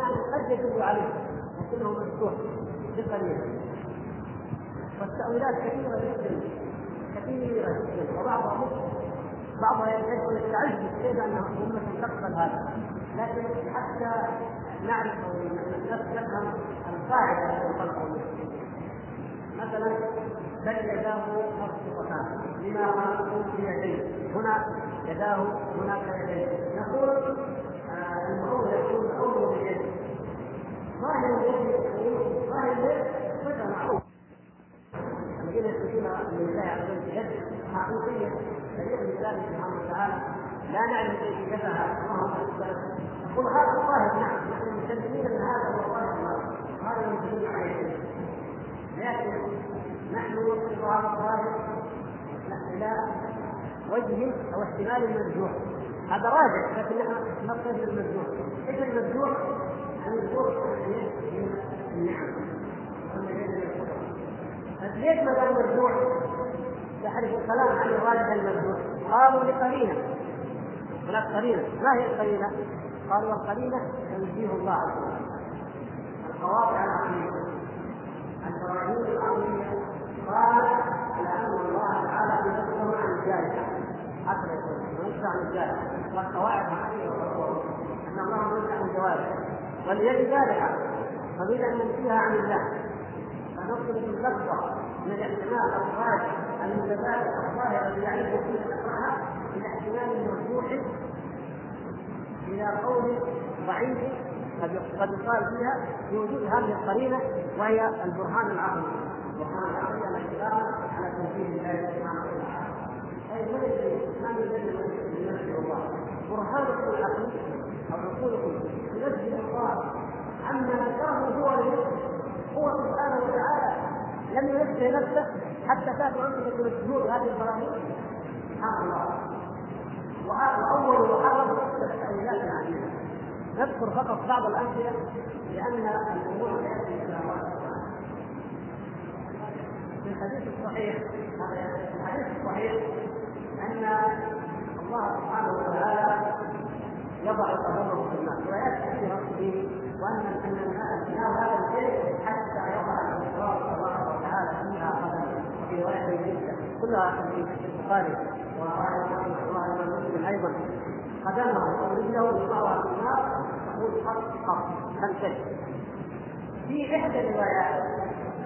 يعني قد يدل عليه لكنه مفتوح بقليل. والتأويلات كثيرة جدا كثيرة جدا وبعضها بعضها يدعو يستعد كيف ان امه تقبل هذا. لكن حتى نعرف أو نفهم القاعدة التي خلقه مثلا بل يداه مبسوطتان لما في يديه هنا يداه هناك يديه نقول آه، المعول يكون أول اليد ظاهر ظاهر صفة معروفة. الذين يثبتون لله عز وجل حقيقيه دليل من ذلك سبحانه وتعالى لا نعلم كيفيتها نقول هذا الظاهر نعم. نحن مسلمين ان هذا هو الظاهر هذا المسلمين عليه لكن نحن نوصل هذا الظاهر إلى وجه أو احتمال المرجوح. هذا راجع لكن نحن نقصد المرجوح. إيش المرجوح؟ ليش ما قال مرجوح؟ يحرف الكلام عن الراجح المرجوح قالوا لقرينة. هناك قرينة. ما هي القرينة؟ قالوا القرينة تنزيه الله عز وجل. القواطع العقليه البراهين العقليه قال على ان الله تعالى ينزه عن الجارحه حتى يقول عن الجارحه والقواعد العقليه أن الله ينزه عن الجوارح واليد فبدا ان ننفيها عن الله. فنطلب اللفظه من الاحتمال الراجح المتبادل الظاهر الذي يعرفه فيه الاقراء إلى احتمال مرجوح إلى قول ضعيف قد قد يقال فيها بوجود هذه القرينة وهي البرهان العقلي البرهان العقلي الاحتمال على تنفيذ الله سبحانه وتعالى. أي من الذي ينزل الله. برهانكم العقلي أو عقولكم ينزل الله عما ذكره هو هو سبحانه وتعالى لم ينزه نفسه حتى تاتوا أنتم تنزهون هذه البراهين. سبحان الله. واول وحرم التاويلات العديده نذكر فقط بعض الامثله لأن الأمور تاتي إلى في الحديث الصحيح في الحديث الصحيح أن الله سبحانه وتعالى يضع قدمه في الماء روايات كثيره فيه وأن أن النار هذا الشيء حتى يضع تبارك وتعالى فيها قدمه وفي رواية جدا كلها في البخاري ورواه مسلم أيضا. قدمه ورجله يضعها في النار تقول خط خط خمسه في إحدى الروايات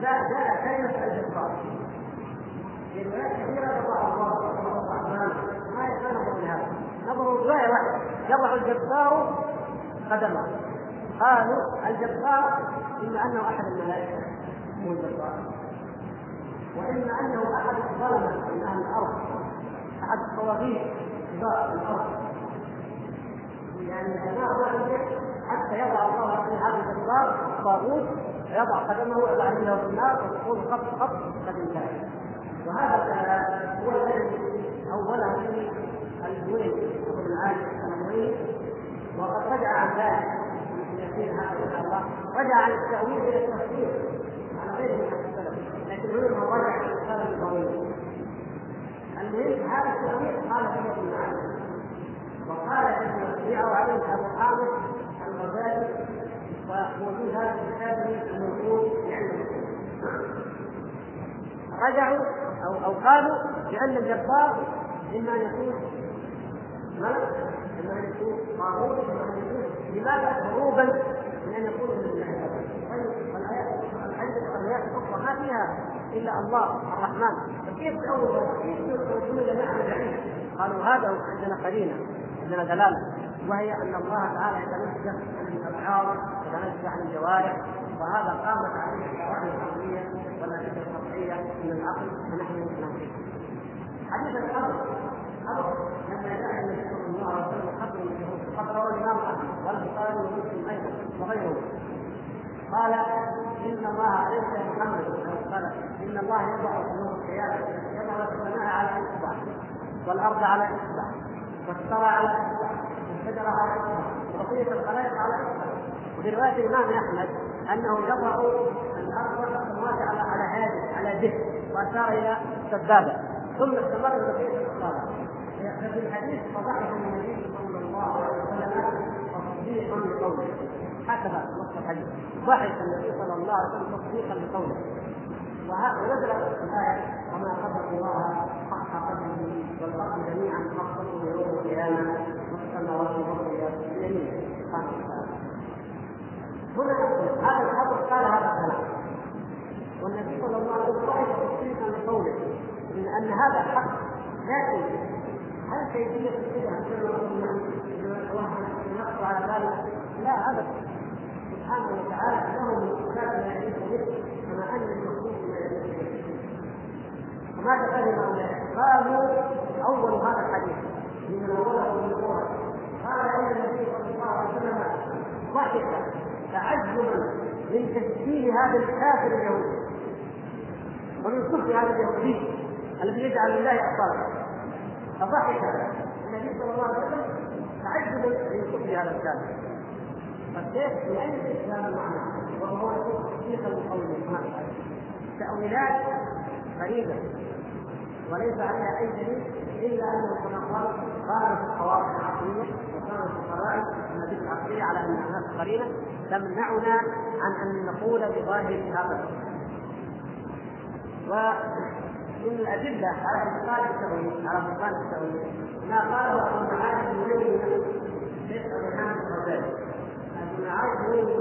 جاء جاء كلمه الجبار في روايات كثيره يضع الله الرحمن ما يتنظر بهذا نظر روايه واحدة الجبار قدمه. قالوا الجبار اما أنه أحد الملائكة. هو الجبار واما أنه أحد الظلمة من أهل الأرض. أحد الطواغيت كبار الأرض. يعني هذا حتى يضع الله في هذا الجبار طاغوت يضع قدمه ويضع في النار ويقول خط خط قد انتهى وهذا هو الذي أوله في الزويل ابن الزويل وقد رجع عن ذلك. رجع عن التأويل إلى التفسير. على غير من السلف لكن هنا رجع عن السلف الطويل المهم هذا التأويل قال فيه ابن العالم وقال ابن ربيعه عليه أبو حامد الغزالي وموجود هذا في كتابه الموجود عند رجعوا أو أو قالوا بان الجبار إما أن يكون ملك اما ان يكون لماذا هروبا من ان يكون من الله الايات الاخرى ما فيها الا الله الرحمن فكيف تأول كيف تقول لنا عن بعيد قالوا هذا عندنا قرينه عندنا دلاله وهي ان الله تعالى يتنزه عن الافعال يتنزه عن الجوارح وهذا قامت عليه الشرائع العقليه والنتيجه الشرعيه من العقل فنحن ننفذ حديث قبر لما جاء النبي صلى الله عليه وسلم قبر رواه الامام احمد والبخاري ومسلم أيضا وغيره قال إن الله ليس محمد قال إن الله يضع يوم القيامه يضع السماء على إصبع والأرض على إصبع والثرى على إصبع والشجرة على إصبع وبقية الخلائق على إصبع. وفي رواية الإمام أحمد أنه يضع الأرض والسماوات على على هذه على جهة وأشار إلى السبابه ثم استمر بقية الصلاه ففي الحديث فضحك النبي صلى الله عليه وسلم تصديقا لقوله. هكذا نص الحديث. ضحك النبي صلى الله عليه وسلم تصديقا لقوله. ونزلت الآية وما قدر الله حق قدره والأرض جميعا قبضته يوم القيامة. والسماوات سبحانه وتعالى هنا هذا الحبر قال هذا الكلام. والنبي صلى الله عليه وسلم تصديقا لقوله. أن هذا حق. لكن هل كيفية البدعة نقص على ذلك؟ لا أبدا سبحانه وتعالى له من صفات لا يليق به كما أن المخلوق لا يليق به وماذا فهم هؤلاء؟ قالوا أول هذا الحديث من من القرآن قال أن النبي صلى الله عليه وسلم ضحك تعجبا من تشبيه هذا الكافر اليهودي ومن صدق هذا اليهودي الذي يجعل لله أبطالا فضحك النبي صلى الله عليه وسلم تعجبا من كفر هذا الكافر فكيف لأن الإسلام معناه وهو تصديقا لقوله سبحانه تأويلات غريبة. وليس عليها أي دليل إلا أنه كما قال قال في القواعد العقلية وكان في القواعد النبي العقلية على أن هناك قرينة تمنعنا عن أن نقول بظاهر هذا ومن الأدلة على بطلان التأويل على بطلان التأويل ما قاله أبو معاذ يمين شيخ أبو حامد الغزالي أبو معاذ يمين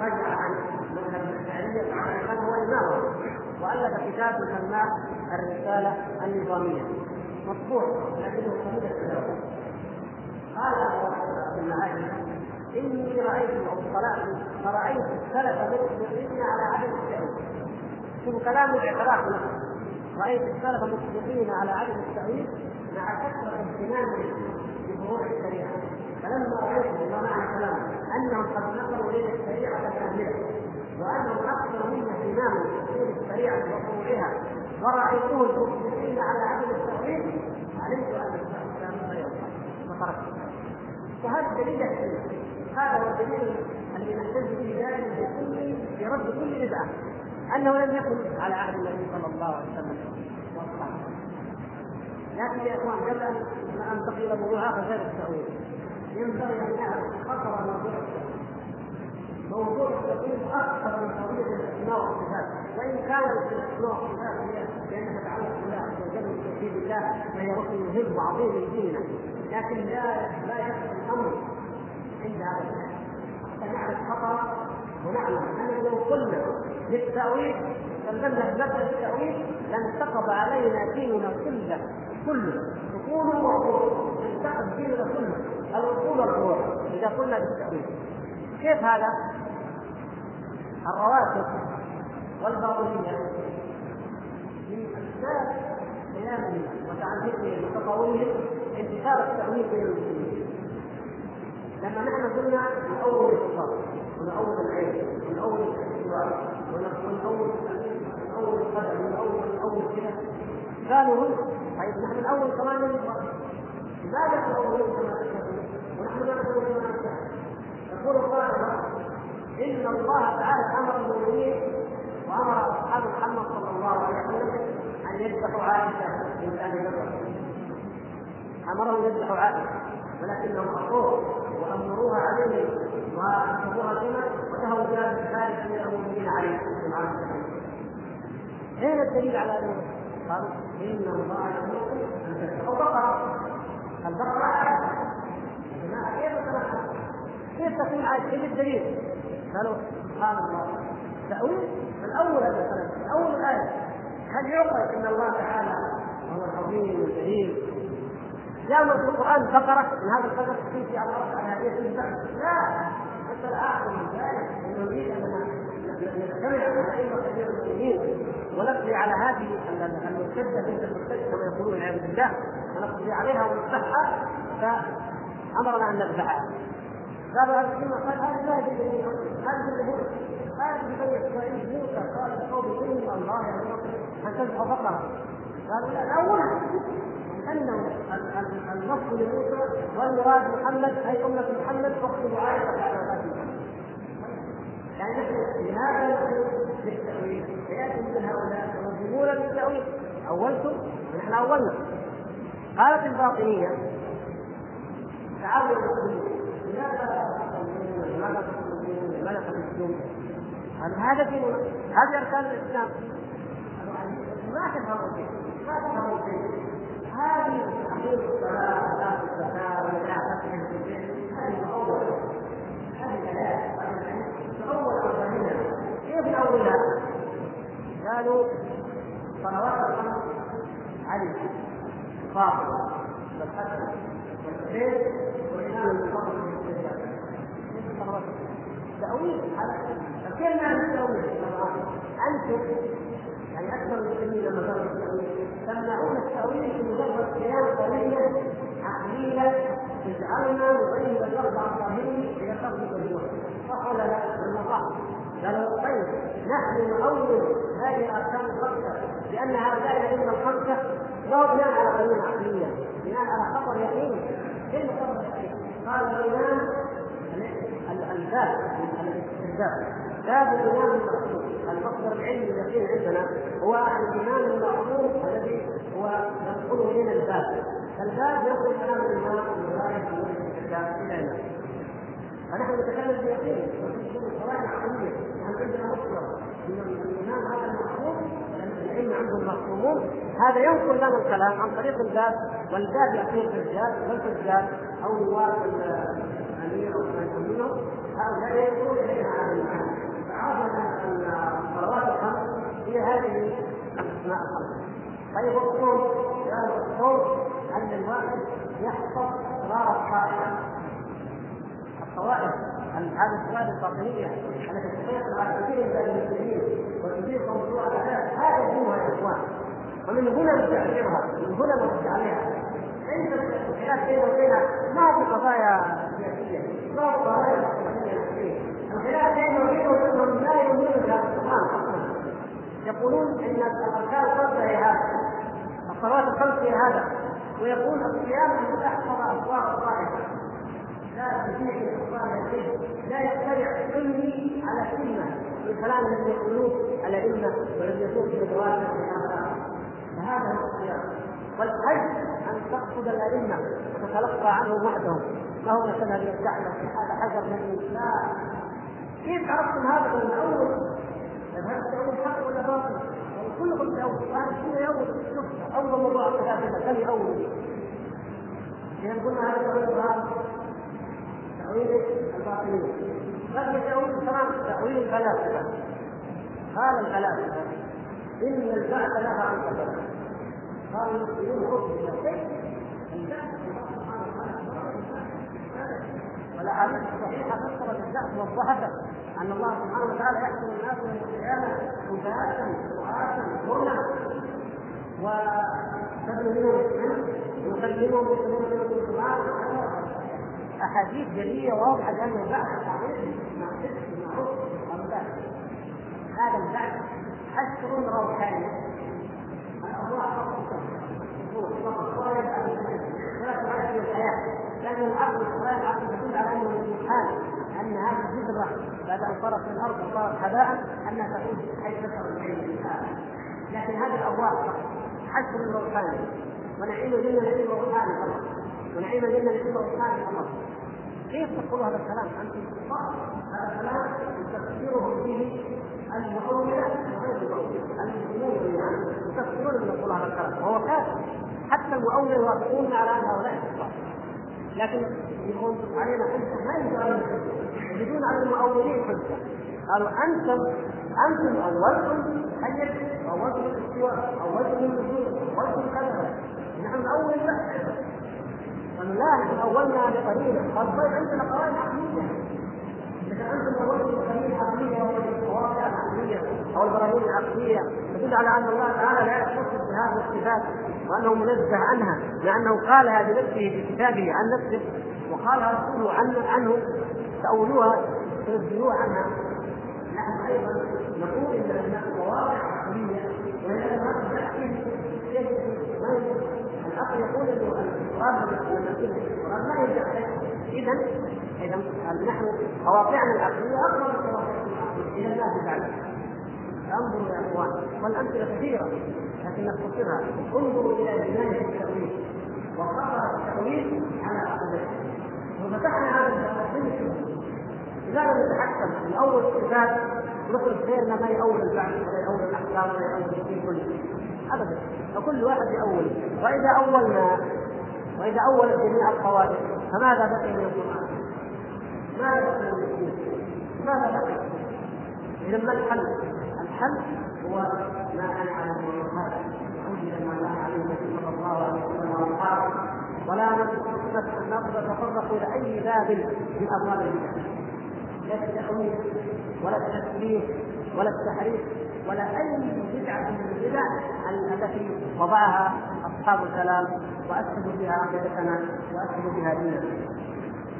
رجع عن مذهب الأشعرية كان هو إمامه وألف كتاب يسمى الرسالة النظامية. مطبوع لكنه قليل التداول قال ابن معاذ رأيت أو طلعت فرأيت السلف مطلقين على عدم التأويل شوف كلام الاعتراف نفسه رأيت السلف مطلقين على عدم التأويل مع كثره اهتمامهم بفروع الشريعة. فلما رأيت ما معنى كلامه أنهم قد نقلوا الينا الشريعة كامله وأنهم أكثر منا اهتماما بتفسير الشريعة وفروعها ورايتهم مطلقين على عدم التأويل علمت أن الاسلام لا ينفع فتركت وهذا يحتمل هذا هو الدليل الذي نحتج به دائما في كل في رد كل بدعة. أنه لم يكن على عهد النبي صلى الله عليه وسلم. والصحابه لكن يا إخوان قبل أن انتقل إلى موضوع اخر غير التأويل. ينبغي أن نعرف خطر موضوع التأويل. موضوع التأويل أكثر من قضية الاسماء والصفات وإن كانت الاسماء والصفات لأنها تتعلق بالله عز وجل وتوحيد الله فهي ركن مهم وعظيم من ديننا. لكن لا لا يخفى الأمر عند هذا الحد حتى نعرف خطر ونعلم انه لو قلنا بالتأويل سلمنا بمبدأ التأويل لانتقض علينا ديننا كله كله. اصوله وفروعه انتقض ديننا كله. الاصول والفروع إذا قلنا بالتأويل. كيف هذا؟ الرواتب والباطنية. من أسباب قيامهم وتعذيبهم وتطاولهم انتشار التأويل بين المسلمين. لما نحن قلنا من أول الكفار الاستواء من أول القدر من أول كذا قالوا هم طيب نحن أول كمان لماذا تقولون كما تشاءون ونحن لا نقول كما يقول القائل إن الله تعالى أمر المؤمنين وأمر أصحاب محمد صلى الله عليه وسلم أن يذبحوا عائشة من آل أمرهم يذبحوا عائشة ولكنهم أخوه وأمروها عليه وأخذوها كما وتهوا بها ذلك من المؤمنين عليه أين الدليل على ذلك؟ قالوا إن الله يأمركم أن تذبحوا بقرة البقرة كيف تتنحى؟ كيف تكون عائشة؟ إيش الدليل؟ قالوا سبحان الله تأويل من أول مثلا من أول الآية هل يعقل أن الله تعالى هو العظيم الجليل جاء في القرآن بقرة من هذا القدر تمشي على هذه البقرة لا نريد المسلمين ونقضي على هذه المرتدة بنت المرتدة كما يقولون بالله. ونقضي عليها ونذبحها فأمرنا أن نذبحها. قالوا هذا الكلمة قال هذه لا يجوز هذه الجمهور هذه بني إسرائيل موسى قال لقوم الله يأمركم أن تذبحوا بقرة قالوا لا الأول أنه النص لموسى والمراد محمد أي أمة محمد اخت محمد يعني لهذا نحن بالتاويل فياتي مثل هؤلاء ينظمون بالتاويل أولتم؟ ونحن أولنا. قالت الباطنية تعالوا هذا في هذه اركان الاسلام ما تفهموا شيء ما تفهموا شيء هذه تحقيق الصلاه ولا الزكاه ولا فتح هذه اول هذه الايات اول اركانها كيف اولها؟ قالوا صلوات الخمس علي فاطمه والحسن والحسين وإمام الفضل تأويل كيف معنى التأويل؟ أنتم يعني أكثر المسلمين لما قالوا التأويل تمنعون التأويل بمجرد قيام قضية عقلية تجعلنا نبين الفرد عن ظاهره إلى الجمهور صح ولا لا؟ صح قالوا طيب نحن نؤول هذه الأركان الخمسة لأن هؤلاء الائمه الخمسة لا بناء على قانون عقلية بناء على خطر يقين كيف خطر؟ قال الإمام الباب الاستهزاء باب الإمام المقصود المصدر العلمي اليقين عندنا هو الامام المأمور الذي هو يدخل الينا الباب فالباب يقول كلام الإمام الغايه إلى إلى فنحن نتكلم بيقين قواعد عقليه نحن عندنا مصدر من الإمام هذا المحفوظ العلم عندهم مفهومون هذا ينقل لنا الكلام عن طريق الباب والباب يعطيه الحجاج والحجاج أو نواب الأمير أو منهم هؤلاء ينقلون إلينا هذا المعنى. فعرفنا أن الصلوات الخمس هي هذه الأسماء الخمس. طيب الصوم. الصوم أن الواحد يحفظ قرار الصائم. هذه الطوائف الباطنيه التي تسيطر على كثير من المسلمين وتزيد موضوع العذاب هذا دينها يا إخوان. ومن هنا نستعمرها من هنا نرد عليها ليس الخلاف بيننا وبينها ما في قضايا سياسية ما في قضايا الخلاف بيننا وبينهم لا يؤمنون بهذا القرآن. يقولون إن الأركان الخمسه هي هذا الصلوات الخمس هي هذا ويقول الصيام أن تحفظ الطائفه لا تستطيع الاخبار لا يطلع علمي على كلمه من كلام الذي يقولوه الائمه ولم يكون في الدراسه فهذا هو الصيام والحج أن تقصد الأئمة وتتلقى عنهم وحدهم ما هو مثلا الكعبه هذا حجر من لا كيف عرفتم هذا من اول هل تقول حق ولا باطل؟ كلكم تأول وهذا الشيء يأول شوف أول مرة ثلاثة كم يأول إذا قلنا هذا تأويل الباطنية بل تأويل كمان تأويل الفلاسفة قال الفلاسفة إن البعث لها عن قدر قالوا المسلمون خذوا والاحاديث الصحيحه فسرت البعث وضحت ان الله سبحانه وتعالى يحكم الناس يوم القيامه هداة دعاة هنا وتبني منهم يكلمهم منهم سبحانه أحاديث جلية واضحة لأنه البعث هذا البعث حشر روحاني لأن العقل الصغير العقل تدل على انه الانسان ان هذه الجذره بعد أن صارت في الأرض وصارت هباء أنها تعود حيث تشعر لكن هذه الأرواح حشر روحاني ونعيم جنه نعيم روحاني فقط ونعيم الجنة نعيم روحاني فقط كيف تقول هذا الكلام؟ أنتم كفار هذا الكلام تفسيره فيه المؤولة وغير المؤولة. جميعا يفسرون من يقول هذا الكلام. وهو كافر. حتى المؤولة يوافقون على أن هؤلاء كفار لكن يكون علينا حجة ما يجوز علينا يجدون على المؤولين حجة. قالوا أنتم أنتم اولتم حجة اولتم الاستواء اولتم النزول اولتم كذا. نحن اول لا لا؟ نحن أولنا بقليل قال طيب عندنا قواعد عقليه إذا أنتم اولتم بقليل عقليه أو القواعد العقليه أو البراهين العقليه تدل على أن الله تعالى لا يختص بهذه الصفات وأنه منزه عنها لأنه قالها بنفسه في كتابه عن نفسه وقالها رسوله عن عنه تأولوها تنزلوها عنها. نحن أيضا نقول إن هناك مواضع عقليه وهي ما كيف العقل يقول اذا اذا نحن قواطعنا العقليه اقرب إلى الله تعالى انظروا يا اخوان والامثله كثيره لكن نختصرها انظروا إلى جنايه التاويل وخطر التاويل على عقيدته فتحنا هذا لماذا نتحكم في اول كتاب نخرج غيرنا ما يأول البعض ولا يأول الاحكام ولا يأول الدين كله ابدا فكل واحد يأول واذا اولنا وإذا اول جميع القواعد فماذا بقي من القرآن؟ ماذا بقي من؟ ماذا بقي؟ إذا ما الحل؟ الحل هو ما أنا عليه هذا أنزل ما كان عليه صلى الله عليه وسلم واصحابه ولا نتطرق إلى أي باب من أبواب البدع لا التأويل ولا التسليم ولا التحريف ولا أي بدعة من البدع التي وضعها أصحاب الكلام وأسلموا بها عقيدتنا وأسلموا بها ديننا.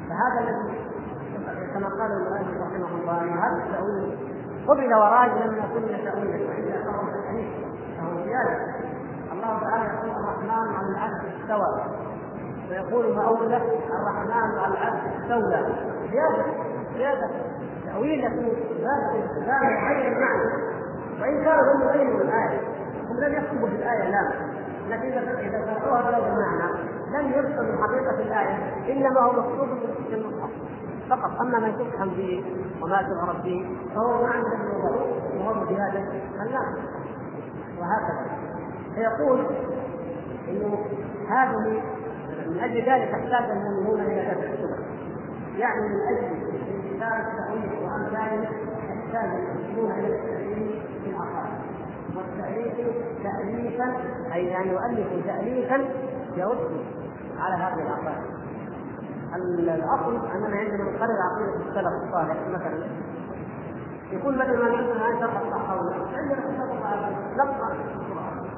فهذا الذي كما قال المؤلف رحمه الله أن هذا التأويل قبل وراج لم يكن تأويلا وإلا فهو تحريف فهو زيادة. الله تعالى يقول الرحمن على العرش استوى. ويقول مؤولة الرحمن على العرش استولى. زيادة. زيادة. تأويل لكن لا لا يغير المعنى. وإن كانوا هم يغيروا الآية هم لم يكتبوا في الآية لا. لكن إذا شرحوها بهذا المعنى لم يفهم من حقيقة الآية إنما هو مقصود في المصحف فقط. أما من تفهم به وما تعرف به فهو معنى الذي وهو بهذا الناس. وهكذا. فيقول إنه هذه من أجل ذلك احتاج المؤمنون إلى دفع الشبه يعني من أجل انتشار التأويل وأمثاله يحتاج المسلمون العقائد والتأليف تأليفا أي أن يؤلف تأليفا يرد على هذه العقائد الأصل أننا عندما نقرر عقيدة السلف الصالح مثلا يقول بدل ما نقول ما شرح الصحابه عندنا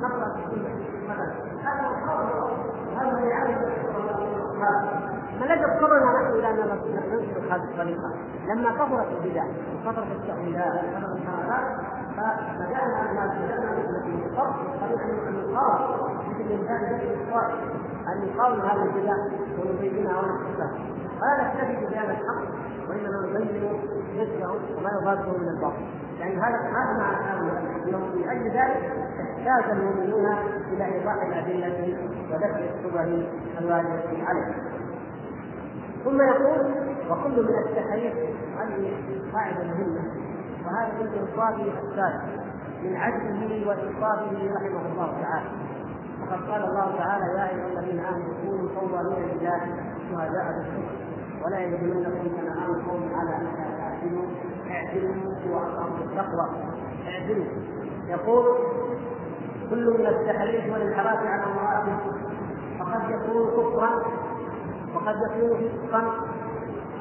نقرأ في السنة مثلا. هذا هذا يعرف نحن إلى ان ننشر هذه الطريقة. لما كثرت البدع وكثرت التأويلات وكثرت الحركات فبدانا بدانا في الفرق ان نقاوم مثل انسان ذكر ان نقاوم هذه البدع ونبينها ونحفظها فلا نكتفي بهذا الحق وانما نبين مثله وما يضاده من الباطل يعني هذا هذا معنى انه من أجل ذلك احتاج المؤمنون إلى ايضاح الادله ودفع الشبه الوارده عليه ثم يقول وكل من التحريف هذه قاعدة مهمة. وهذا من انصافه الثالث من عدله وإنصافه رحمه الله تعالى. وقد قال الله تعالى يا أيها الذين آمنوا كونوا قوامين لله شهداء بالقسط ولا يجرمنكم شنآن قوم على أن تعدلوا اعدلوا اقرب التقوى اعدلوا. يقول كل من التحريف والانحراف عن امراته فقد يكون كفرا وقد يكون فسقا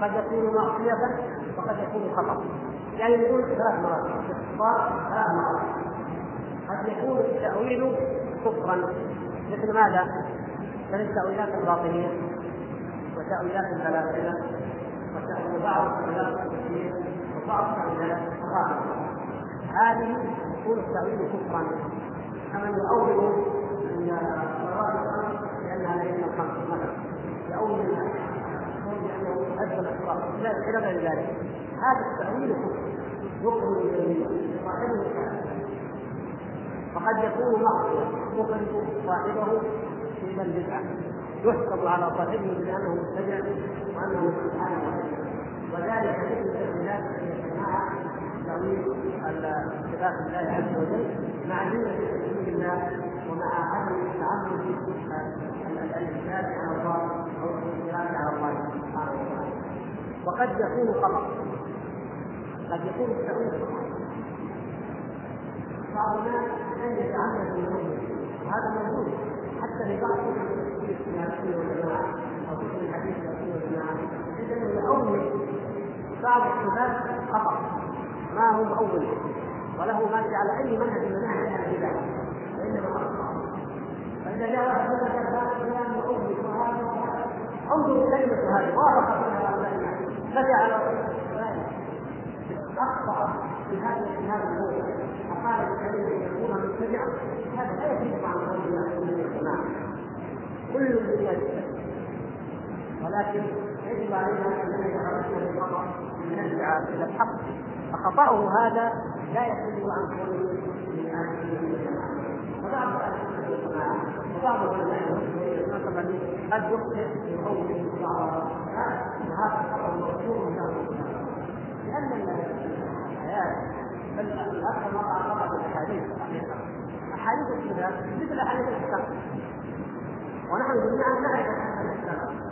قد يكون معصية وقد يكون خطأ. يعني يقول ثلاث مرات الاختصار ثلاث مرات. قد يكون التأويل كفرا؟ مثل ماذا؟ مثل التأويلات الباطنية وتأويلات الفلاسفة وبعض تأويلات التفسير وبعض تأويلات الصحابة هذه يكون التأويل كفرا. كمن يؤول أن الصلوات الخمس لأنها ليس الخمس مثلا. يؤول بانه ادى الاحرام إلى غير ذلك. هذا التأويل كفر من الجميع. صاحبه وقد يكون معصيه يخرج صاحبه في البدعه يحسب على صاحبه بأنه مبتدع وأنه سبحانه وتعالى. وذلك مثل التأويلات التي يسمعها تأويل صفات الله عز وجل مع جملة تكليف الله ومع عدم التعبد الانتهاك على الله أو الانتهاك على الله سبحانه وتعالى. وقد يكون خطا قد يكون التأويل خطا بعض الناس لم يتعمد بالنظر وهذا موجود حتى في بعض كتب التفسير في السنة والجماعه أو كتب الحديث في السنة والجماعه عندما يؤول بعض الصفات خطأ. ما هو مؤول وله ما على أي منهج من منهج أهل البدع وإنما اخطا فإذا جاء واحد يقول لك هذا مؤول وهذا انظر الكلمة هذه. وافق فيها هؤلاء بدا على أخطأ في هذا في هذا الموضوع فقال الكلمة يكون مبتدعا هذا لا يفيد عن من الجماعة كل بالله ولكن يجب علينا أن نتحرك بالخطا من الدعاء إلى الحق. فخطأه هذا لا يحل عن أهل الجماعة وبعض والجماعه وبعض العلماء المسلمين قد يخطئ في قوله بعض وهذا خطا مشهور لأن الحياة بل الاكثر ما تعرض بالاحاديث احاديث الكتاب مثل احاديث الكتاب ونحن جميعا نعرف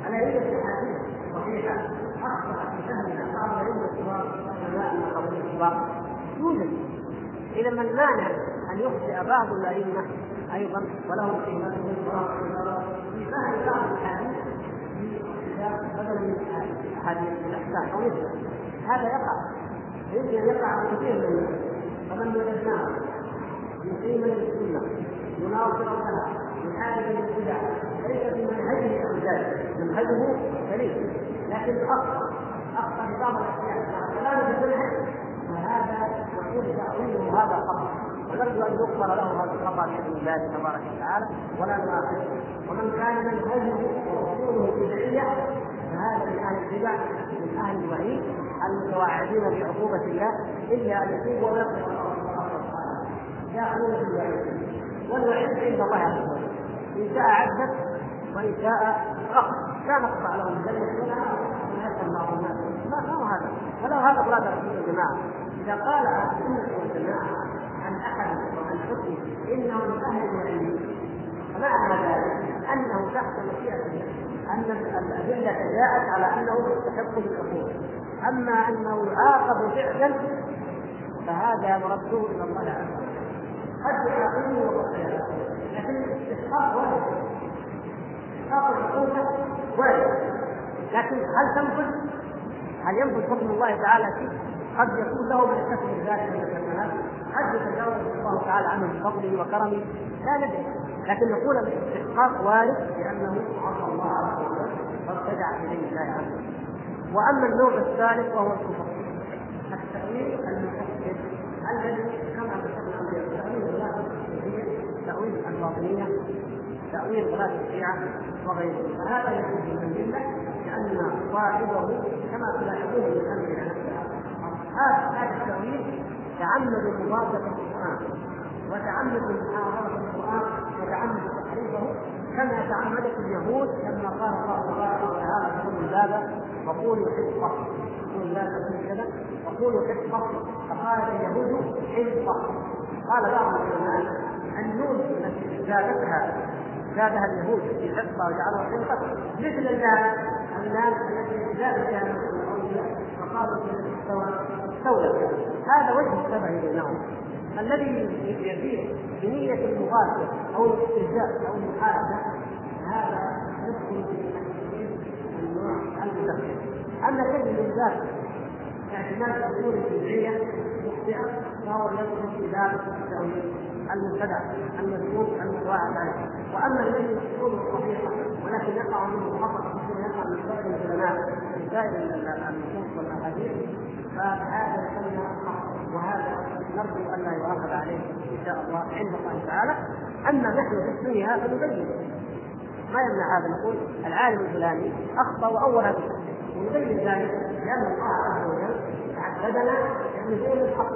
الا هي الاحاديث الصحيحه اخطات في فهمنا بعض العلم الكبار من قبل الكبار يوجد اذا من مانع ان يخطئ بعض الائمه أيضا ولهم قيمتهم في فهم بعض الاحاديث بدل من احاديث الاحسان أو مثله هذا يقع. يمكن أن يقع كثير من الناس. فمن وجدناه مقيما للسنه مناصرا لها محاربا للبدع ليس في منهجه أو ذلك منهجه سليم لكن اخطا اخطا بعض الاشياء مع كلامه في المنهج فهذا نقول تاويله هذا خطا ونرجو أن يغفر له هذا الخطا باذن الله تبارك وتعالى. ولا نؤاخذه. ومن كان منهجه ورسوله بدعية فهذا من أهل البدع من أهل الوعيد. المتوعدين بعقوبه الله الا ان يتوبوا ويقبلوا ياخذون في الوعيد والوعيد عند الله عز وجل ان شاء عذب وان شاء اخذ لا نقطع لهم الجنه ولا بعض الناس ما هو هذا ولو هذا مراد رسول الجماعه اذا قال أهل السنة والجماعه عن احد وعن حكم انه من أهل العلم فمعنى ذلك انه تحت مشيئه الله أن الأدلة جاءت على أنه يستحق بالعقوبه أما أنه يعاقب فعلا فهذا مرده إلى الله عز وجل. قد يعاقبه وقد لكن الاستحقاق وارد استحقاق العقوبه وارد لكن هل تنفذ؟ هل ينفذ حكم الله تعالى فيه؟ قد يكون له من يستثمر ذلك من الحسنات قد يتجاوز الله تعالى عنه بفضله وكرمه. لا ندري. لكن نقول الاستحقاق وارد لأنه عصى الله عز وجل وابتدع في دين الله عز وجل. وأما النوع الثالث وهو الكفر. التأويل المفسر الذي كما ذكرنا تاويل الله تأويل الباطنيه تأويل غلاة الشيعه وغيره. فهذا يكون من المله لأن صاحبه كما تلاحظون من أمر نفسها هذا التأويل تعمد مضادة القرآن وتعمد محاربة القرآن وتعمد تحريفه كما تعمدت اليهود لما قال الله تبارك وتعالى كل الباب وقولوا حفظة قولوا لا تقولوا كذا وقولوا حفظة فقالت اليهود حفظة قال بعض العلماء النون التي زادتها زادها اليهود في حفظة وجعلها حفظة مثل اللام اللام التي زادت بها فقالوا استوى استولت هذا وجه الشبه بينهم الذي يزيد بنية المغادرة أو الاستهزاء أو المحاربة هذا يدخل في النوع المدخل أما الذي من ذات اعتماد الأصول الجزئية مخطئة فهو يدخل في باب التأويل المبتدع المذموم المتوعد عليه. وأما الذي اصوله صحيحه ولكن يقع منه خطأ يقع من بعض العلماء في سائر النصوص والاحاديث فهذا يسمى وهذا نرجو أن لا يؤاخذ عليه إن شاء الله عند الله تعالى. أما نحن في الدنيا فنبين. ما يمنع هذا؟ نقول العالم الفلاني أخطأ وأول هذا. ونبين ذلك لأن الله عز وجل تعبدنا بنزول الحق.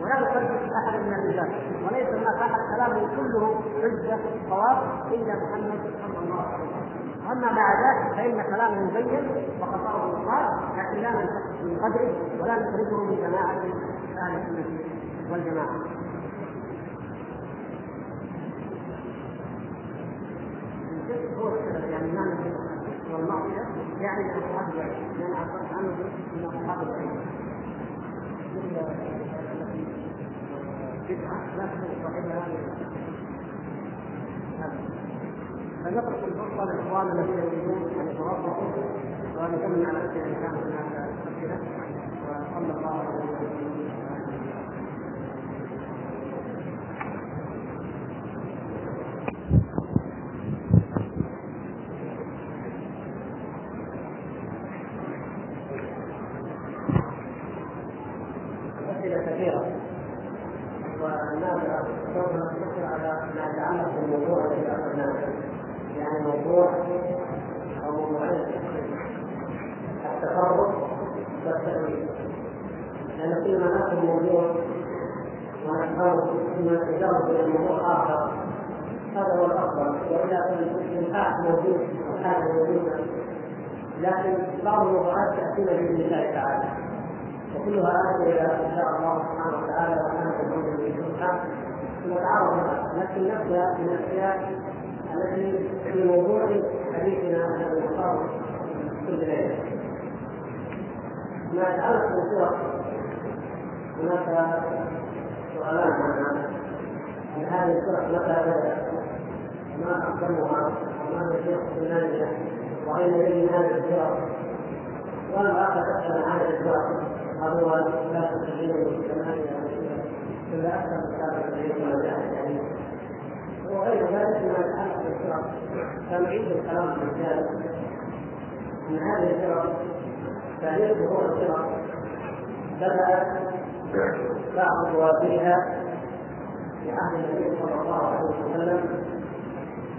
ولا نصدق أحد من الرجال وليس هناك أحد. كلامه كله حجه صواب إلا محمد صلى الله عليه وسلم. أما مع ذلك فإن كلامه مبين وخطأه مقال لكن لا ننتقص من قدره ولا نخرجه من جماعة. أهل السنة والجماعة. هو يعني معنى والمعصيه يعني اصحاب العلم لأن عبرت عنه من اصحاب العلم بدعه لا تكون صاحبها فنترك الفرصه لاخواننا الذين يريدون ان يتوظفوا وان يكمل على الاسئله ان كانت هناك اسئله وصلى الله على وسلم أسئلة كثيرة والناس سوف نقتصر على ما يتعلق بالموضوع الذي أخذناه يعني موضوع أو موضوعين التفرق والتأويل لأن كل ما نأخذ موضوع ونحفظه ثم إلى موضوع اخر هذا هو الافضل والا فالانفاق موجود والحاجة موجوده لكن بعض الموضوعات تاتينا باذن الله تعالى وكلها آتي ان شاء الله. سبحانه وتعالى وكان الامر بالحق نتعرض لها لكن نبدا من الاشياء التي في موضوع حديثنا الذي نختاره كل ليله ما يتعلق بالصور هناك سؤالان. عن هذه الفرق بدات ما أقدمها؟ وما هي شيخ الثمانيه وأين يجري هذه الفرق والاخر تسال عن هذه الفرق هل هو لا تسجيل الثمانيه إلا أكثر من كتاب التاريخ ولا جاء وغير ذلك ما يتعلق بالفرق فنعيد الكلام في الرجال من هذه الفرق تاريخ ظهور الفرق بدات بعض رواتبها في عهد النبي صلى الله عليه وسلم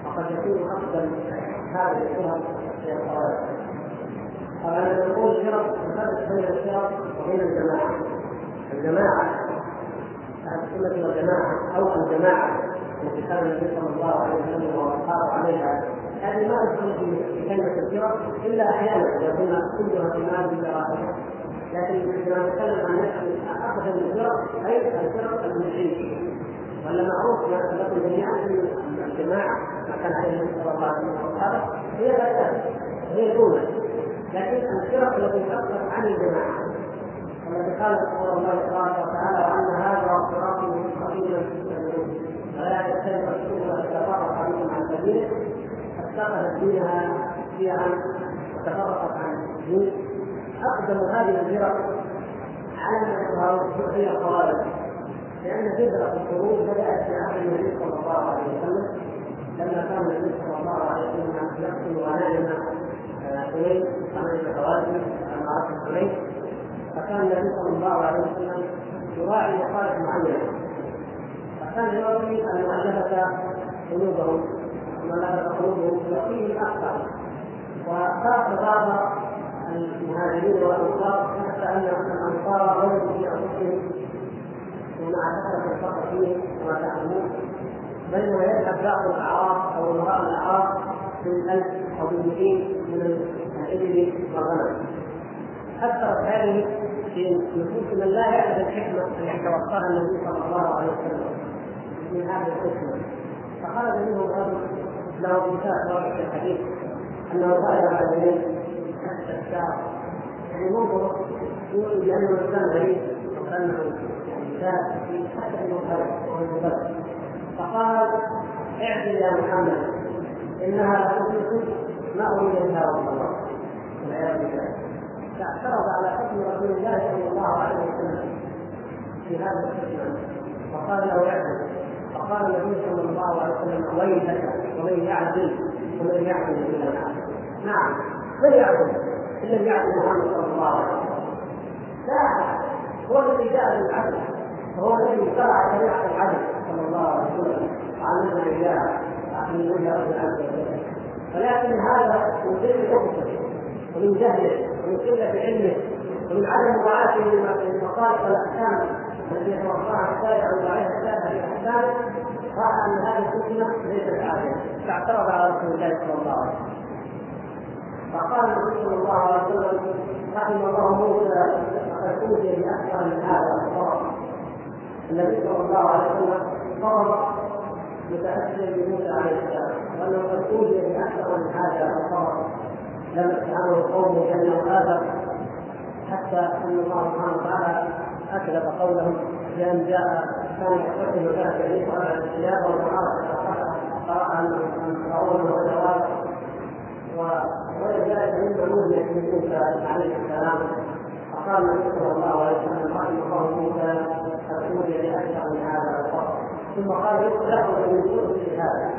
وقد يكون اقدم هذه الفرق في الخوارج طبعا نقول فرق نفرق بين الفرق وبين الجماعة. الجماعة أهل السنة والجماعة أو الجماعة التي كان النبي صلى الله عليه وسلم وأصحابه عليها. هذه ما تدخل في كلمة الفرق إلا أحيانا يكون كلها في مال بالدراسه لكن عندما نتكلم عن اقدم الفرق أي الفرق المشركه ولا معروف لكم جميعا ان الجماعة ما كان عليه النبي صلى الله عليه وسلم هي لا هي الأولى. لكن الفرق التي تخرج عن الجماعة التي قال رسول الله تبارك وتعالى وان هذا صراطي مستقيما ولا تتبع السبل وتتفرق بكم عن سبيله اتخذت دينها شيعا وتفرقت عن الدين. أقدم هذه الفرق على ما يظهر هي الخوارج لأن فكره الخروج بدأت في عهد النبي صلى الله عليه وسلم. لما كان النبي صلى الله عليه وسلم يقتل غنائم حنين غنائم خوارج معركه حنين فكان النبي صلى الله عليه وسلم يراعي مصالح معينه فكان يروي المؤلفه قلوبهم مؤلفه قلوبهم يعطيهم أكثر وخاف بعض المهاجرين والأنصار حتى أن الأنصار وجدوا في انفسهم ومع كثره الفقر فيهم وما تعلمون بينما يذهب بعض الاعراض أو امراء الاعراض بالالف أو بالمئين من الإبل والغنم. اثرت هذه في نفوس من لا يعرف الحكمة التي توقاها النبي صلى الله عليه وسلم. من هذه الحكمة. فخرج منهم رجل له مثال واضح الحديث انه غير على اليمين الشعر. يعني منظر يقول بانه انسان غريب وكأنه انسان حتى انه غريب فقال اعدل يا محمد انها لتدرك ما اريد منها رسول الله والعياذ بالله فاعترض على حكم رسول الله صلى الله عليه وسلم في هذا الحكم فقال له اعدل فقال النبي صلى الله عليه وسلم ويلك ومن يعدل ومن يعدل إلى نعم من يعدل ان لم يعدل محمد صلى الله عليه وسلم لا هو الذي جاء بالعدل وهو الذي شرع شريعة العدل صلى الله عليه وسلم. وعلمنا اياه من وجه رب عز وجل ولكن هذا من قله حكمه ومن جهله ومن قلة علمه ومن عدم مراعاته لمصالح والاحكام التي يتوقعها الشارع ويراعيها الشارع في احكامه راى أن هذه الحكمه ليست عادله فاعترض على رسول الله صلى الله عليه وسلم. فقال النبي صلى الله عليه وسلم رحم الله موسى فقد اوتي بأكثر من هذا. النبي صلى الله عليه وسلم فرض متاثرا بموسى عليه السلام. وأنه قد اوتي باكثر من هذا الصواب لم يفعله قومه كانه اخر حتى أن الله سبحانه وتعالى أكذب قوله بأن جاء كان يحتفل وكان يليق على الاشياء والمعارضه قرأ ان فرعون والجواب. وغير ذلك مما نودي من موسى عليه السلام فقال النبي صلى الله عليه وسلم رحم الله موسى اوتي باكثر من هذا الفضل ثم قال يخرج من سوء هذا.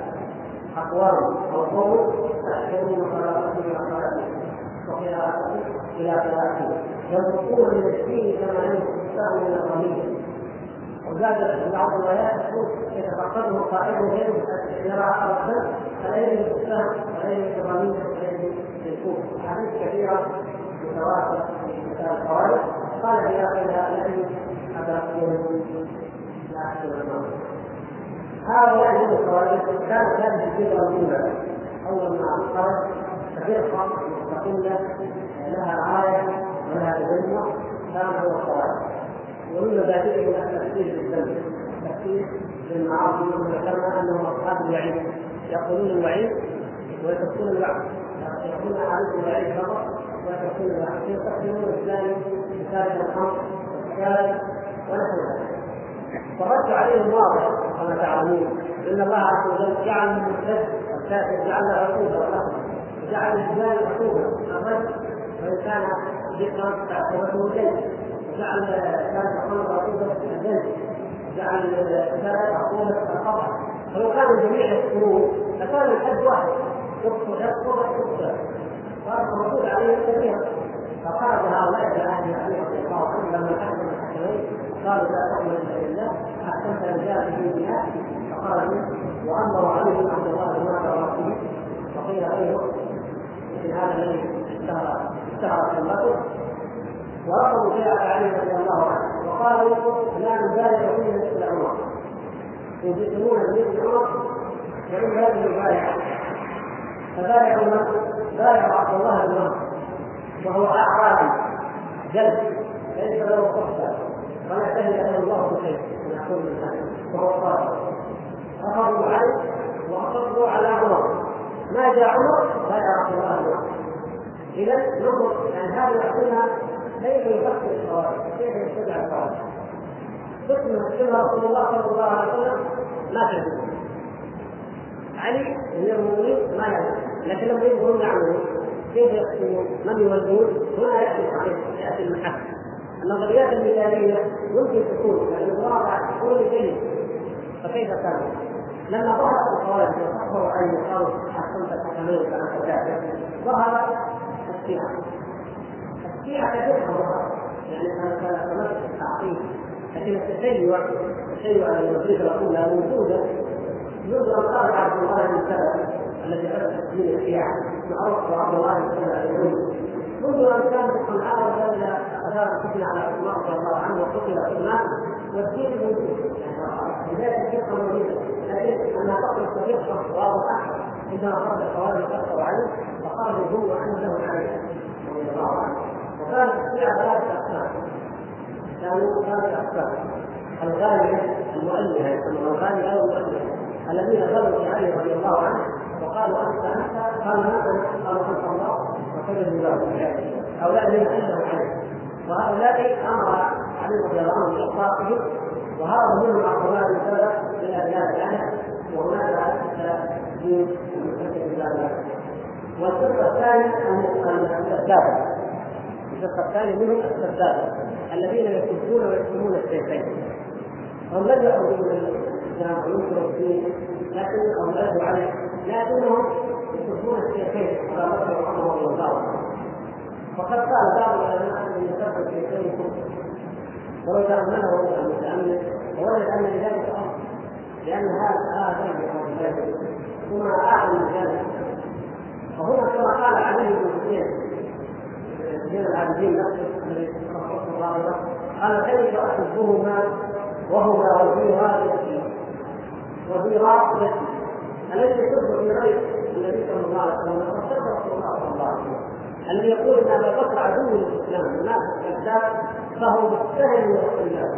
اقوام أو قوم تحكمون صلاتهم إلى صلاتهم وقراءتهم إلى قراءتهم ينطقون من الدين كما ينطق من الرميه وزاد بعض الروايات تقول يتفقده الرسول فلا يجد السهم ولا يجد الرميه ولا يجد الكوف احاديث كثيره متواتره في كتاب الخوارج قال في اخرها الذي ادركتم لا هؤلاء هم الخوارج كانوا ثابت الفكرة الاولى اول ما خرج كفرقه مستقله لها رايه ولها تجمع كان هو الخوارج ومن مبادئهم التفكير بالذنب التفكير بالمعاصي وذكرنا انهم اصحاب الوعيد يقولون الوعيد ويتركون الوعد يقولون عليكم الوعيد فقط ويتركون الوعد يستخدمون الثاني مثال الخمر والثالث ونحو ذلك فالرد عليهم واضح كما تعلمون إن الله عز وجل جعل من الكافر جعل عقوبه والاخر وجعل الجبال عقوبه الرد وإن كان ذكرا فعقوبته جلد وجعل كانت الخمر عقوبه الجلد جعل الثلاث عقوبه القطع فلو كانوا الجميع يذكرون لكان الحد واحد. يقتل يقتل صار المردود عليهم كثيرا فخرج هؤلاء إلى أهل علي رضي الله عنه لما حكم الحكمين قالوا لا تؤمن إلا بالله أحسنت في دينها فخرجوا وامروا عليهم عبد الله بن ورثه وقيل غيره مثل هذا الذي اشتهر اشتهر كلمته ورفضوا بيعة علي رضي الله عنه. وقالوا لا نبالغ فيه مثل عمر. يجسمون مثل عمر ومن هذه البايعة فبايعوا من؟ بايعوا عبد الله بن عمر. وهو أعرابي جلد ليس له صحبة. ولا شهد له الله بشيء من يقول الانسان وهو صادق اخذوا عليه واصروا على عمر. ما جاء عمر؟ بايع عبد الله إذا نظر يعني هذا يعطينا كيف يفكر الخوارج كيف يتبع الخوارج قسم كما رسول الله صلى الله عليه وسلم ما كذب علي امير المؤمنين ما يعلم. لكن لما يظهرون يعلمون كيف يقسمون من يولون هنا يأتي يأتي المحك النظريات المثاليه يمكن تكون يعني الواقع تكون جيد فكيف كان؟ لما ظهرت الخوارج وصفوا ان يقالوا احسنت الحكمين كما كذلك ظهر الشيعه الشيعه كثيرا ظهر يعني كانت تمثل التعقيد. لكن التشيع التشيع النظريه الاولى موجوده منذ ان قال عبد الله بن سبأ الذي حدث تسميه الشيعه معروف عبد الله بن اليهودي منذ أن كان وكان إلى اثار الفتنه على عثمان رضي الله عنه وقتل عثمان والدين موجود لذلك الفرقه موجوده لكن انها تخلق فرقه واضحه عندما خرج الخوارج كفروا عليه فخرجوا هم وانه له عليه رضي الله عنه وكانت الشيعه ثلاثة اقسام كانوا ثلاثة اقسام الغاليه المؤلهه يسمونها أو المؤلهه الذين غلوا في علي رضي الله عنه وقالوا أنت أنت قالوا انت قالوا انت الله وكذبوا له هؤلاء الذين أنزلوا عليه. وهؤلاء أمر علي رضي الله عنه بإطلاقهم وهذا منهم أقوال سبب من ابناء الاهل وهناك دين والفرقة الثانية السبابة. الفرقة الثانية منهم السبابة الذين يسبون ويكتمون السيفين هم لم من الاسلام وينكروا الدين لكن اولادوا عليه لكنهم يسبون الشيخين على وعمر رضي الله وقد قال بعض العلماء أن يسب الشيخين كفر. ولو تامله المتامل ووجد أن لذلك اصل لأن هذا هذا ثم اعلم من ذلك. وهنا كما قال عليه بن حسين زين العابدين نفسه الذي الله. قال كيف أحبهما وهما وفي غايته وفي غايته الذي يحب في غير النبي صلى الله عليه وسلم وصدق رسول الله صلى الله عليه. وسلم الذي يقول ان أبا بكر عدو للاسلام منافق كذاب فهو متهم الله.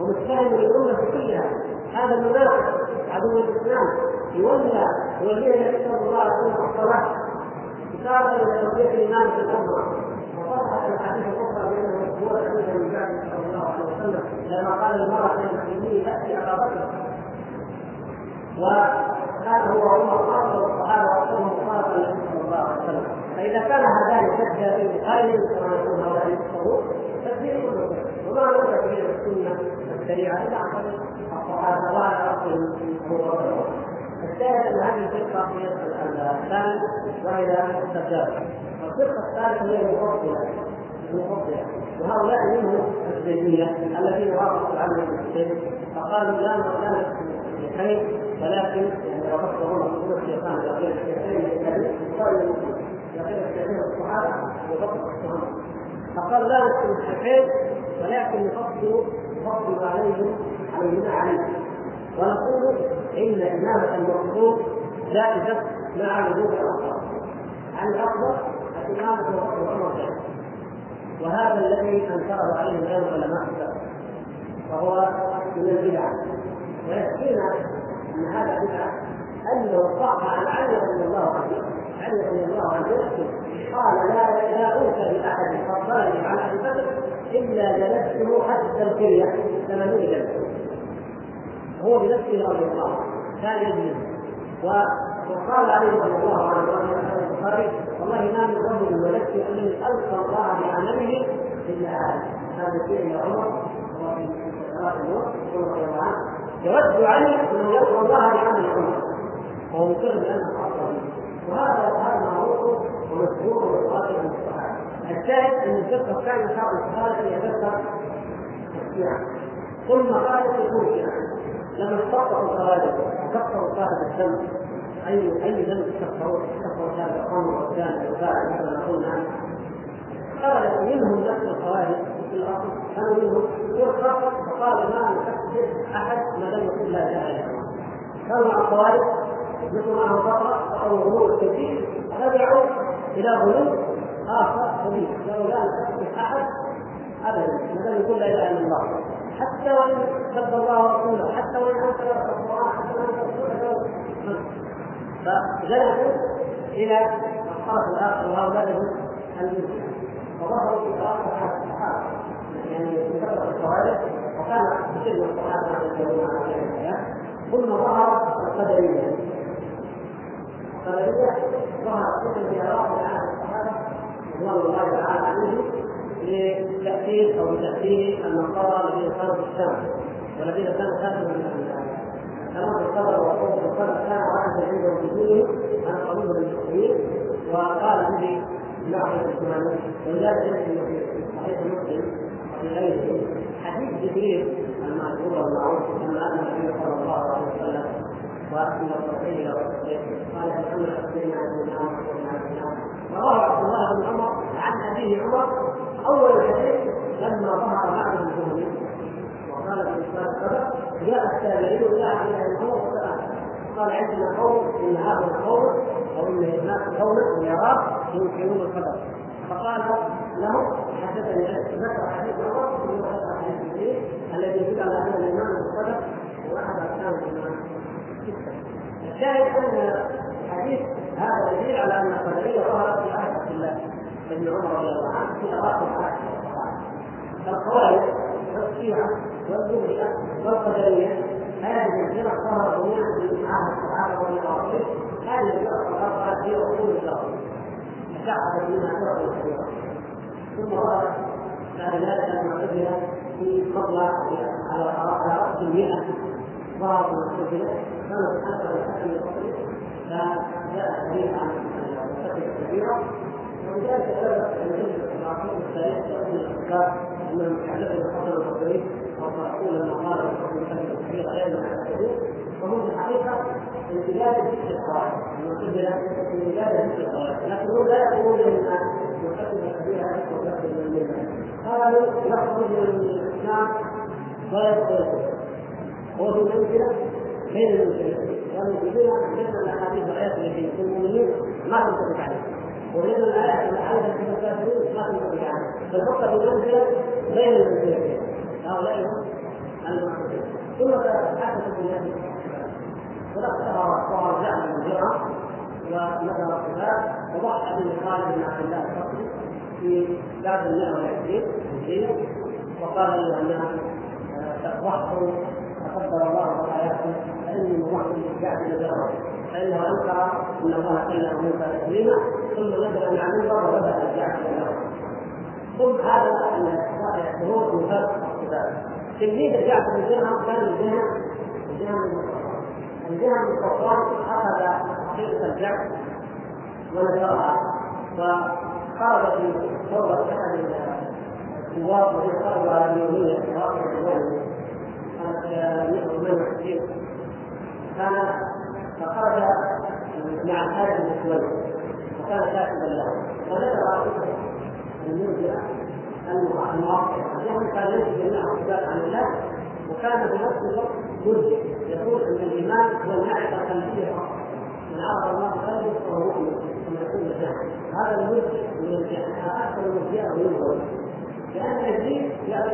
ومتهم للامه كلها. هذا المنافق عدو الإسلام. يولى ولي النبي صلى الله عليه وسلم الصلاة. إشارة إلى توفيق الإيمان في الأمة. وصرحت الحديث الأخرى بأنه هو حديث النبي صلى الله عليه وسلم لما قال المرأة المسلمين تأتي أبا بكر. وكان هو عمر أفضل الصحابة وأفضلهم صحابة النبي صلى الله عليه وسلم فإذا كان هذان كذابين خير كما يقول هؤلاء يكفرون تكفير وما نرجع إلى السنة الشريعة؟ إلا عن طريق الصحابة وعلى أصل أبو بكر الثالث أن هذه الفرقة هي الثاني وهي السجاده والفرقه الثالثة هي المفضلة. المفضلة. وهؤلاء منهم الزيديه الذين وافقوا العمل بالشيخ فقالوا لا نحكم الشيخين ولكن يعني وفقوا هم الشيطان يقول الشيخين قالوا الصحابه فقالوا لا نحكم الشيخين ولكن نفضل نفضل عليهم عليهما عليه ونقول إن إمامة المقصود جائزه مع وجود الأفضل. عن الأفضل الإمامة وقت عمر وهذا الذي أنكره عليه غير علماء السلف وهو من البدع. ويكفينا أن هذا بدعه انه صح عن علي رضي الله عنه علي رضي الله عنه يحكي قال لا لا اوتى بأحد فضلني على أبي بكر إلا جلسته حتى الكليه ثمانين. جلسه هو بنفسه رضي الله عنه. كان يجلس وقال عليه رضي الله عنه البخاري والله ما من رجل ولدت انني ألقى الله بعمله إلا هذا. هذا فيه عمر الله عنه يود علي أن يلقى الله بعمل عمر. وهو مقر بانه افضل وهذا هذا معروف ومشهور وواقع عن الصحابه الشاهد ان الفقه الثاني شرع الصحابه يتذكر ثم قال يكون شيعه لما استقطعوا الخوارج وكفروا صاحب الذنب اي أي ذنب كفروا كفروا صاحب الخمر والزاني والفاعل مثل ما قلنا. خرج منهم نفس الخوارج في الاصل كانوا منهم فرقه فقال ما نكفر أحد ما لم يقل لا اله الا الله كانوا مع الخوارج مثل معهم فتره أو غلو كثير. رجعوا إلى غلو آخر كبير قالوا لا أبدا. ما يقل لا إله إلا الله. حتى وإن سب الله ورسوله حتى وإن انكر القرآن حتى وإن انكر فجلسوا إلى الطرف الآخر وهؤلاء هم المسلمين وظهروا في قراءه الصحابه يعني فتره الخوارج وكان كثير من الصحابه يتكلمون عن الايات ثم ظهر القدرية. القدرية ظهرت مثل في عراق عن الصحابه رضوان الله تعالى عليهم لتأثير أو لتأثير النصارى الذين كانوا في الشام والذين كانوا خارجا من كما في الصدر وقوة الصدر كان واحدا عند وجودهم عن قبول المسلمين وقال به نحو الإسلام ولذلك يمكن في صحيح مسلم وفي غيره. حديث جبريل المعروف المعروف لما أن النبي صلى الله عليه وسلم التوحيد إلى قال محمد أخبرنا عن الإسلام رواه عبد الله بن عمر عن أبيه عمر أول الحديث لما ظهر بعد الجهل وقال اسلام السبب جاء التابعين إلى عبد الله وسال قال عندنا قوم إن هذا القوم أو إن هناك قوما ويراه ينكرون القدر. فقال له حدثني ذكر حديث عمر ثم ذكر حديث جبريل الذي يدل على أن الإيمان بالقدر هو احد أركان الإيمان. الشاهد أن حديث هذا دليل على أن القدرية ظهرت في عهد الله. ابن عمر رضي الله عنه في اواخر العهد الخوارج والشيعه والمرجئه والقدريه هذه الفرق ظهرت جميعا في عهد الصحابه عنهم هذه الفرق الاربعه في اصول الفرق تشعبت منها فرق كثيره ثم ظهرت بعد ذلك المعتزله في فضل على راس المئه ظهرت المعتزله كانت أكثر الحكم الفصل فجاء حديث عن الكبيره ولذلك سبب ان العقيده التاريخ تؤمن الافكار انهم يحدثوا الحسن البصري وصرحوا لما قال الحكم الفترة الكبيره غير ما وهم في الحقيقة امتداد ذكر القواعد المعتزله امتداد ذكر القواعد لكنهم لا يقولون ان الحكم الكبيره يخرج من المله قالوا يخرج من الاسلام ولا هو في المنزله بين المسلمين والمسلمين حدثنا الاحاديث والايات التي في المؤمنين ما تنطبق عليهم وجدنا الايات الحادثه في الكافرين ما تنطبق عليهم فالفرقه في المنزله بين المسلمين هؤلاء هم المعتزله ثم حدثت الناس فذكر ظهر جعل من الجرأة وذكر الصفات وضحى به خالد بن عبد الله الفقري في بعد المئة والعشرين هجرية وقال له انها ضحوا تقدر الله بآياته فإني مضحي بجعل الجرأة فإنه أنكر أن الله كلم موسى تكليما ثم نزل على المنبر وبدأ الجعل الجرأة ثم هذا الشهور من فرق الصفات تلميذ الجعفر بن درهم كان من جهه من جهه من الجهه من الصفوان أخذ حقيقة الجعفر ونشرها. فخرج في ثوره احد الثواب وهي ثوره اليوميه واقع اليومي كانت 168 كان فخرج مع الحارث بن سويد وكان كاتبا له وذكر المنزله المواقع. لأنه كان ينفي جميع الصفات عن الله وكان في نفس الوقت مرجع يقول إن الإيمان هو المعرفة القلبية. فقط من عرف الله قلبه فهو مؤمن كما يقول هذا المرجع من الجهل أكثر المرجئه وينظر لأن ابليس يعرف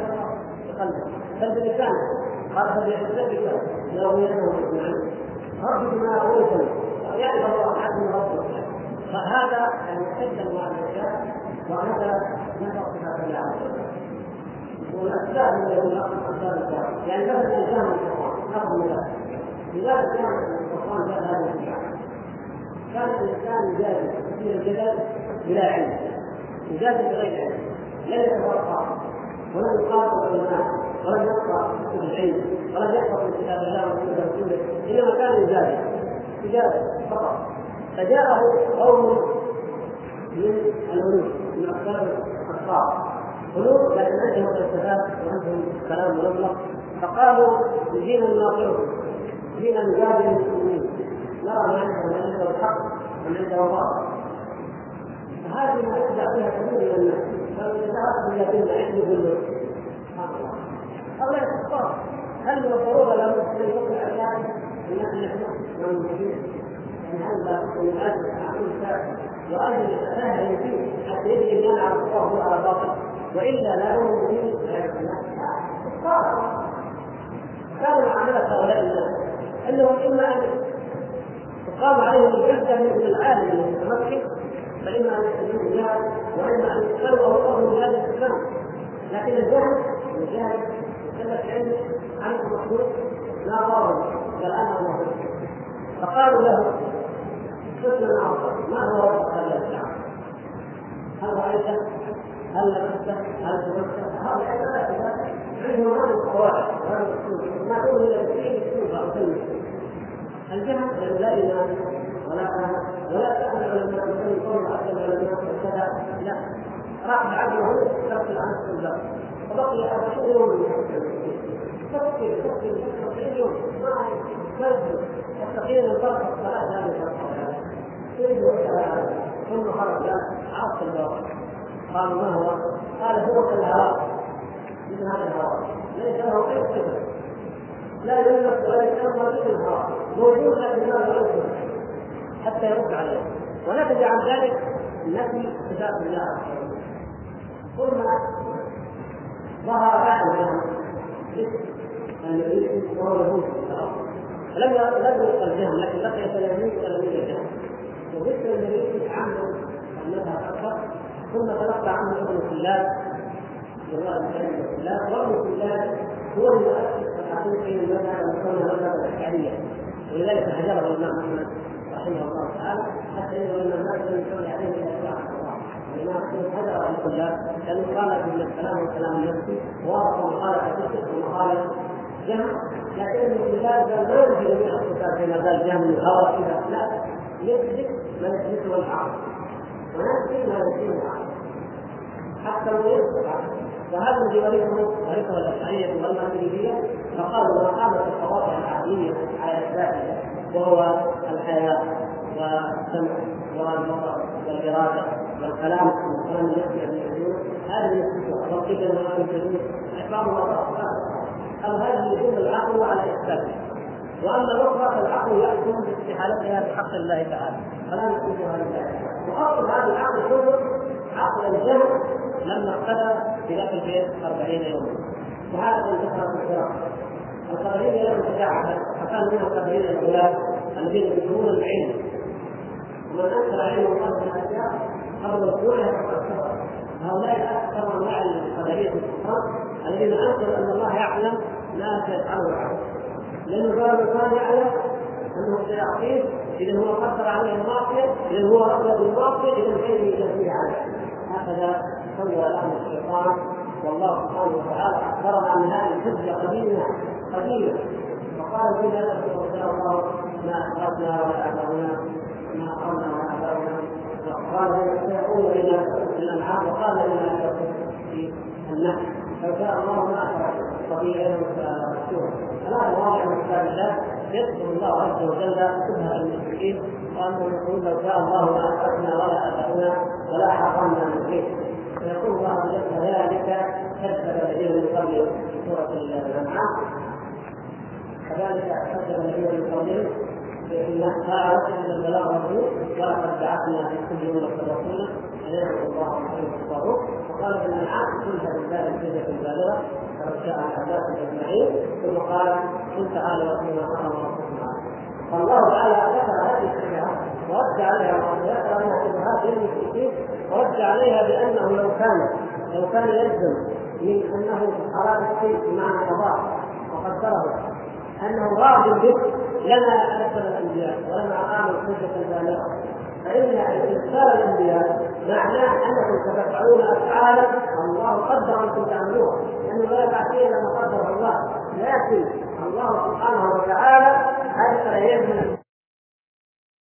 بقلبه. بل بلسانه قال فليحتسبك لو يده اجمعين رب ما يعرف الله فهذا يعني اشد انواع الاشياء وهذا نفع صفات الله عز وجل والاسباب من اسباب الكلام يعني مثلا الإنسان من القران أخذ مثال لذلك كان القرآن جاء هذا الكلام كان الإنسان يجادل في الجدل بلا علم. يجادل بغير علم. لم يتفرق ولم يقاتل العلماء. ولم يقرا كتب العلم ولم يحفظ من كتاب الله وسنه رسوله إنما كان يجادل يجادل فقط. فجاءه قوم من الملوك من اقطاب الخطاب ملوك لكن عندهم فلسفات وعندهم كلام ملغلق فقالوا جينا نناظرهم جينا نجادل المسلمين. نرى ما عندهم من عنده الحق ومن عنده باطل فهذه ما يخدع فيها كثير من الناس. اذا ذهبت إلى دين العلم له هؤلاء كفار هل من الضرورة لابد أن يكون اعلان ان نحن موجودين من هذا المعاد عقول وأن يتساهل فيه حتى يدري أن على الصواب على باطل. وإلا لا يؤمن به كانوا معامله هؤلاء الناس. إنهم إما أن تقام عليهم الحجه من العالم المتمكن فاما أن يسلموا الجهل وإما أن يقبلوا اوصافهم بهذا الإسلام. لكن الجهل الجهل يكلف علم عن المخلوق لا ضرر بل مخلوق فقالوا له قسم اخر ما هو رب هذا؟ هل رايت؟ هل لبست؟ هل تمست؟ هؤلاء عندهم هذه القواعد وهذا الاسلوب ما تؤمن إلا بشيء اسلوب أو كلمة الجهل لا إيمان ولا فهم ولا تاخذ العلماء مثل قول بعض العلماء وكذا لا راح بعده ترك العنف والبر وبقي 40 يوم تفكر تفكر تفكر يوم ما يستطيع ان يفرق الصلاه هذه الصلاه ثم خرج عرفت الباب قالوا ما هو؟ قال هو كالهواء مثل هذا الهواء ليس له اي صفه لا يلمس ولا يتأمل مثل الهواء موجود لكن لا يلمس حتى يرد عليه ونتج عن ذلك نفي صفات الله ثم ظهر بعد الذي وهو يهود. لم لم يلقى الجهل لكن بقي تلاميذ تلاميذ الجهل. وذكر النبي عنه المذهب أكثر. ثم تلقى عنه ابن سلال جواب ابن سلال وابن سلال هو المؤسس الحقيقي للمذهب المسمى المذهب الاشعريه ولذلك هجره الإمام أحمد رحمه الله تعالى حتى إنه ان الناس لم يصلي عليه إلا عن الطلاب لأنه قال من الكلام والكلام النفسي وافق مقاله فكر ومقاله جهل لكن قال ما يمكن جميع الصفات كما قال جهل من الهوى كذا لا يثبت ما يثبته العقل وينفي ما ينفيه العقل حتى لو يثبت وهذا الذي ورثه ورثه الاشعريه والماتريديه فقالوا ما قامت القواطع العقليه على اثباته وهو الحياة والسمع والبصر والإرادة. والكلام والكلام الذي يقول هذه يثبتها والقدر وما يثبتون بعضها أو هذه يدل العقل على إثباته وأما الاخرى فالعقل يحكم باستحالتها بحق الله تعالى. فلا نثبتها لله وأصل هذا العقل كله عقل الجهل لما في ذاك البيت 40 يوما. وهذا انتهى في الفراق القدرين لهم شجاعة فكان من القدرين الاولاد الذين يدخلون العلم. ومن انكر علم الله من الاشياء كفر هؤلاء أكثر انواع القدريه الكفار الذين أنكروا أن الله يعلم ما سيفعله العبد لأنه قال كان يعلم أنه سيعصيه اذا هو قدر عليه المعصيه اذا هو رغب بالمعصيه اذا كيف يجازيه عليه. هكذا سوى لهم الشيطان. والله سبحانه وتعالى أخبرنا عن هذه الحجة قديمة قديمة. وقال في ذلك وشاء الله ما اخرجنا ولا اباؤنا ما اخرجنا ولا اباؤنا وقال سيقول إلى الأنعام وقال إلى في النحل. لو شاء الله ما اخرج طبيعيا ومشهورا ثلاث مواضع من كتاب الله يذكر الله عز وجل شبهه المشركين وانهم يقولون لو شاء الله ما اشركنا ولا اباؤنا ولا حرمنا من شيء. فيقول الله جل ذلك كذب الذين من قبلهم في سورة الأنعام. كذلك كذب الذين من قبلهم بان قالوا ان البلاغ مطلوب ولقد بعثنا في كل امه رسولا ان يعبدوا الله ويحبوا الطاغوت وقال في الانعام كلها بالله الحجه البالغه ولو شاء اجمعين ثم قال قل تعالى واتلوا ما حرم ربكم فالله تعالى ذكر هذه الشبهات ورد عليها وذكر انها شبهات للمشركين ورد عليها بانه لو كان لو كان يلزم من انه اراد الشيء بمعنى قضاء وقدره أنه راض به لما ارسل الأنبياء ولما اقام الحجه البالغة. فإن ارسال الأنبياء معناه أنكم ستفعلون أفعالا الله قدر انكم تعملوها لأنه لا يفعل شيئا لما قدره الله. لكن الله سبحانه وتعالى ارسل اليهم